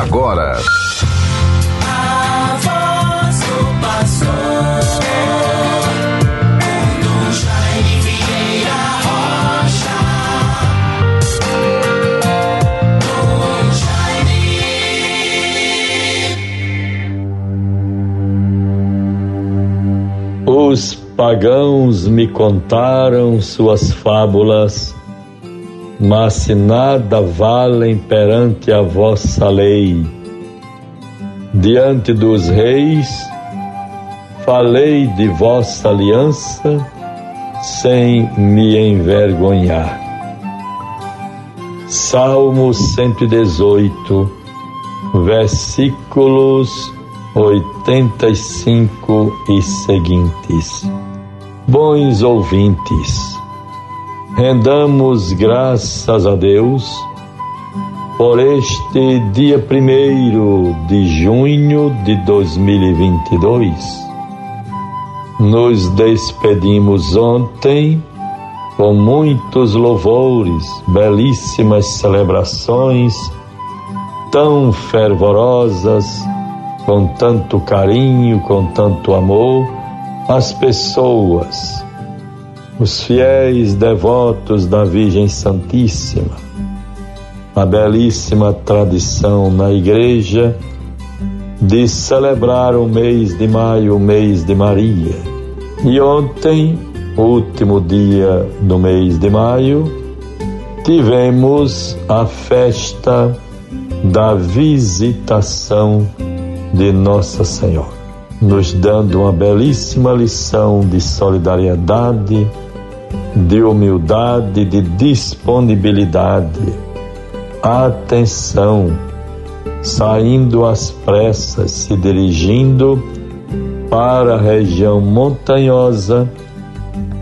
agora. Os pagãos me contaram suas fábulas mas se nada valem perante a vossa lei. Diante dos reis, falei de vossa aliança sem me envergonhar. Salmo 118, versículos 85 e seguintes. Bons ouvintes, Rendamos graças a Deus por este dia primeiro de junho de 2022. Nos despedimos ontem com muitos louvores, belíssimas celebrações, tão fervorosas, com tanto carinho, com tanto amor, as pessoas os fiéis devotos da Virgem Santíssima, a belíssima tradição na Igreja de celebrar o mês de maio, o mês de Maria. E ontem, último dia do mês de maio, tivemos a festa da visitação de Nossa Senhora, nos dando uma belíssima lição de solidariedade de humildade, de disponibilidade. Atenção, saindo às pressas, se dirigindo para a região montanhosa,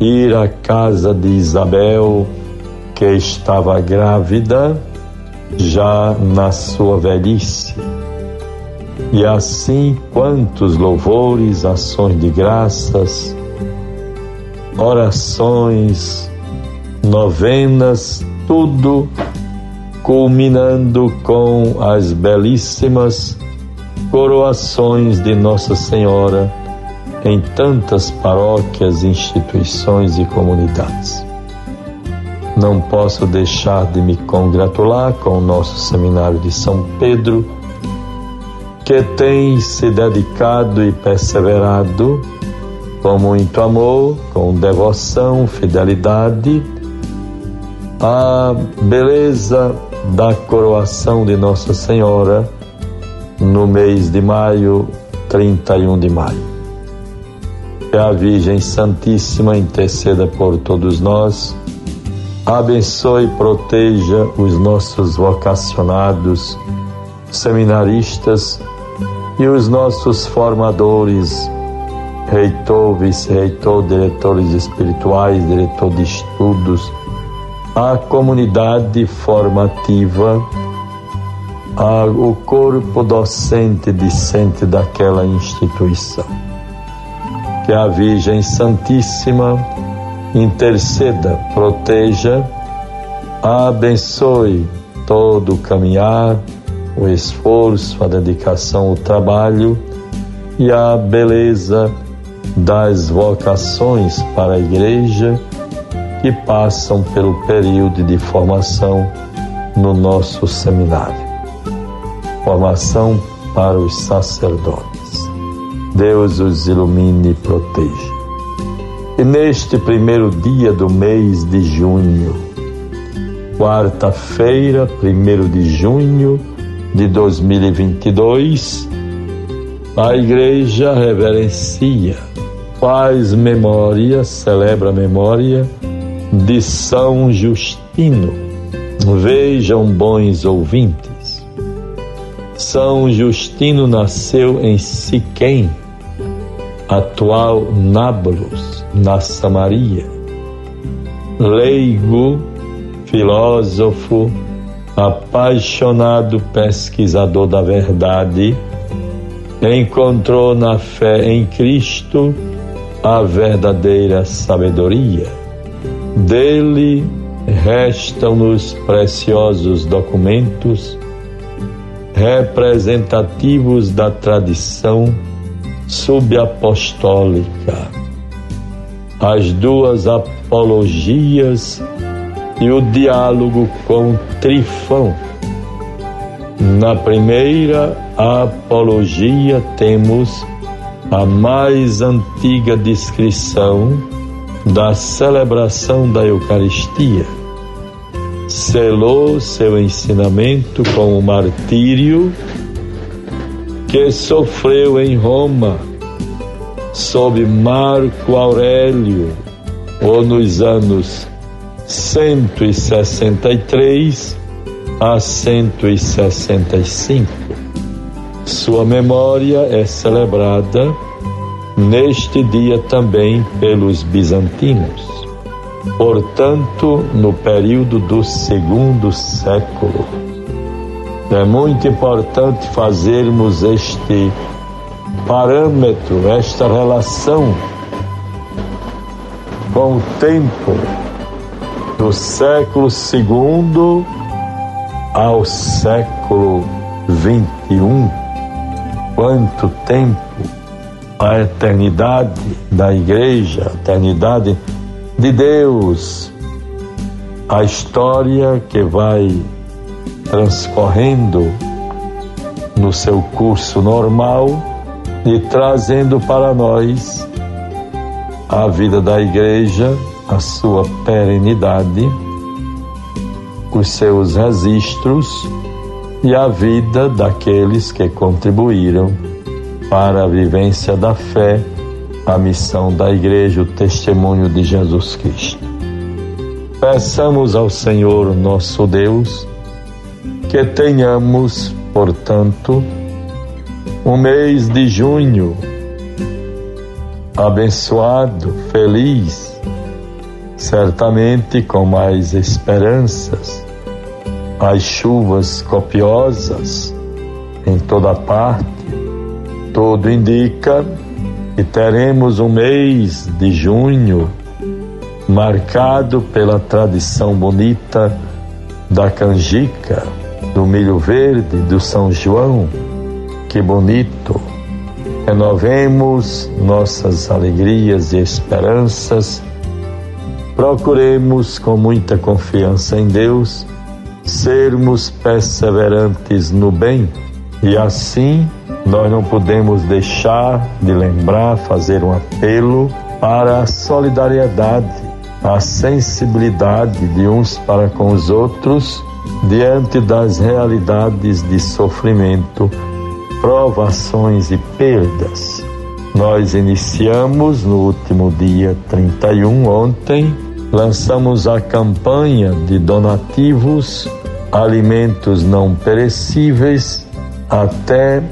ir à casa de Isabel, que estava grávida, já na sua velhice. E assim, quantos louvores, ações de graças, orações, novenas, tudo culminando com as belíssimas coroações de Nossa Senhora em tantas paróquias, instituições e comunidades. Não posso deixar de me congratular com o nosso seminário de São Pedro, que tem se dedicado e perseverado com muito amor, com devoção, fidelidade, a beleza da coroação de Nossa Senhora no mês de maio, 31 de maio. Que a Virgem Santíssima interceda por todos nós, abençoe e proteja os nossos vocacionados, seminaristas e os nossos formadores reitor, vice-reitor, diretores espirituais, diretor de estudos, a comunidade formativa, a, o corpo docente discente daquela instituição. Que a Virgem Santíssima interceda, proteja, abençoe todo o caminhar, o esforço, a dedicação, o trabalho e a beleza das vocações para a igreja que passam pelo período de formação no nosso seminário. Formação para os sacerdotes. Deus os ilumine e proteja. E neste primeiro dia do mês de junho, quarta-feira, primeiro de junho de 2022, a igreja reverencia faz memória, celebra a memória de São Justino. Vejam, bons ouvintes, São Justino nasceu em Siquém, atual Nablus, na Samaria. Leigo, filósofo, apaixonado pesquisador da verdade, encontrou na fé em Cristo a verdadeira sabedoria. Dele restam-nos preciosos documentos representativos da tradição subapostólica. As duas apologias e o diálogo com Trifão. Na primeira apologia temos a mais antiga descrição da celebração da Eucaristia. Selou seu ensinamento com o martírio que sofreu em Roma sob Marco Aurélio, ou nos anos 163 a 165. Sua memória é celebrada neste dia também pelos bizantinos. Portanto, no período do segundo século, é muito importante fazermos este parâmetro, esta relação com o tempo do século segundo ao século vinte e um. Quanto tempo a eternidade da igreja, a eternidade de Deus, a história que vai transcorrendo no seu curso normal e trazendo para nós a vida da igreja, a sua perenidade, os seus registros e a vida daqueles que contribuíram para a vivência da fé, a missão da igreja, o testemunho de Jesus Cristo. Peçamos ao Senhor nosso Deus que tenhamos, portanto, um mês de junho abençoado, feliz, certamente com mais esperanças, as chuvas copiosas em toda parte, tudo indica que teremos um mês de junho marcado pela tradição bonita da canjica do milho verde, do São João. Que bonito! Renovemos nossas alegrias e esperanças. Procuremos com muita confiança em Deus sermos perseverantes no bem e assim nós não podemos deixar de lembrar, fazer um apelo para a solidariedade, a sensibilidade de uns para com os outros diante das realidades de sofrimento, provações e perdas. Nós iniciamos no último dia 31, ontem, lançamos a campanha de donativos, alimentos não perecíveis, até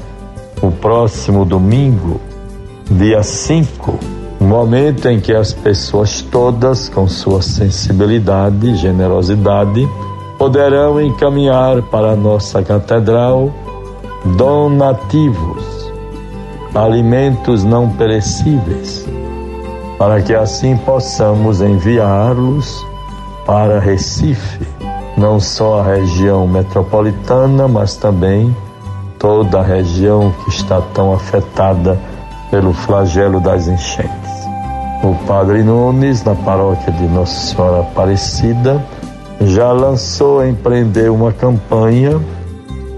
o próximo domingo, dia 5, momento em que as pessoas todas, com sua sensibilidade e generosidade, poderão encaminhar para a nossa catedral donativos, alimentos não perecíveis, para que assim possamos enviá-los para Recife, não só a região metropolitana, mas também toda a região que está tão afetada pelo flagelo das enchentes. O Padre Nunes, na paróquia de Nossa Senhora Aparecida, já lançou, empreendeu uma campanha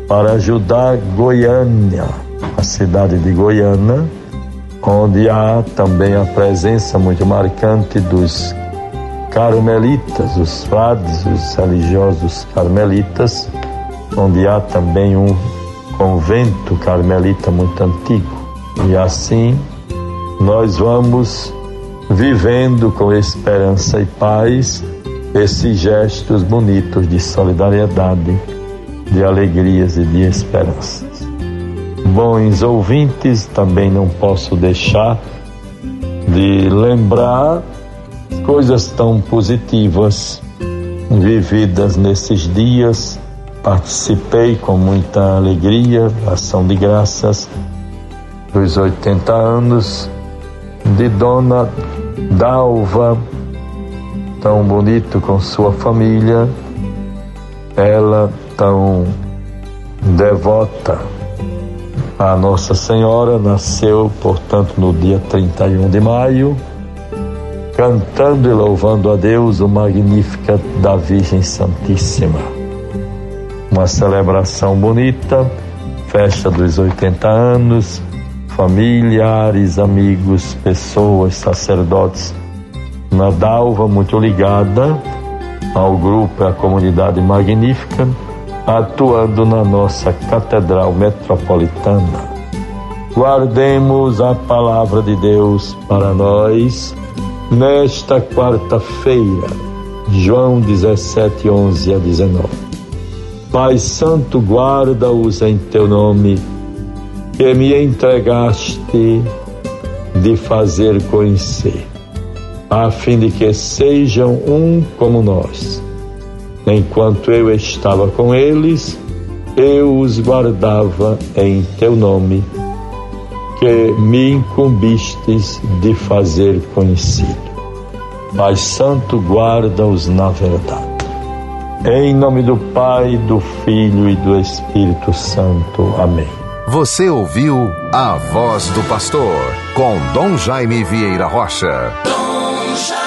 para ajudar Goiânia, a cidade de Goiânia, onde há também a presença muito marcante dos carmelitas, os frades, os religiosos carmelitas, onde há também um convento carmelita muito antigo. E assim nós vamos vivendo com esperança e paz esses gestos bonitos de solidariedade, de alegrias e de esperanças. Bons ouvintes, também não posso deixar de lembrar coisas tão positivas vividas nesses dias. Participei com muita alegria, ação de graças, dos 80 anos de Dona Dalva tão bonito com sua família, ela tão devota a Nossa Senhora, nasceu, portanto, no dia 31 de maio, cantando e louvando a Deus o Magnífica da Virgem Santíssima. Uma celebração bonita, festa dos 80 anos, familiares, amigos, pessoas, sacerdotes. Uma dalva muito ligada ao grupo à comunidade magnífica, atuando na nossa Catedral Metropolitana. Guardemos a palavra de Deus para nós nesta quarta-feira, João 17, 11 a 19. Pai Santo, guarda-os em teu nome, que me entregaste de fazer conhecer, a fim de que sejam um como nós. Enquanto eu estava com eles, eu os guardava em teu nome que me incumbistes de fazer conhecido. Pai Santo, guarda-os na verdade. Em nome do Pai, do Filho e do Espírito Santo. Amém. Você ouviu A Voz do Pastor, com Dom Jaime Vieira Rocha. Dom Jaime.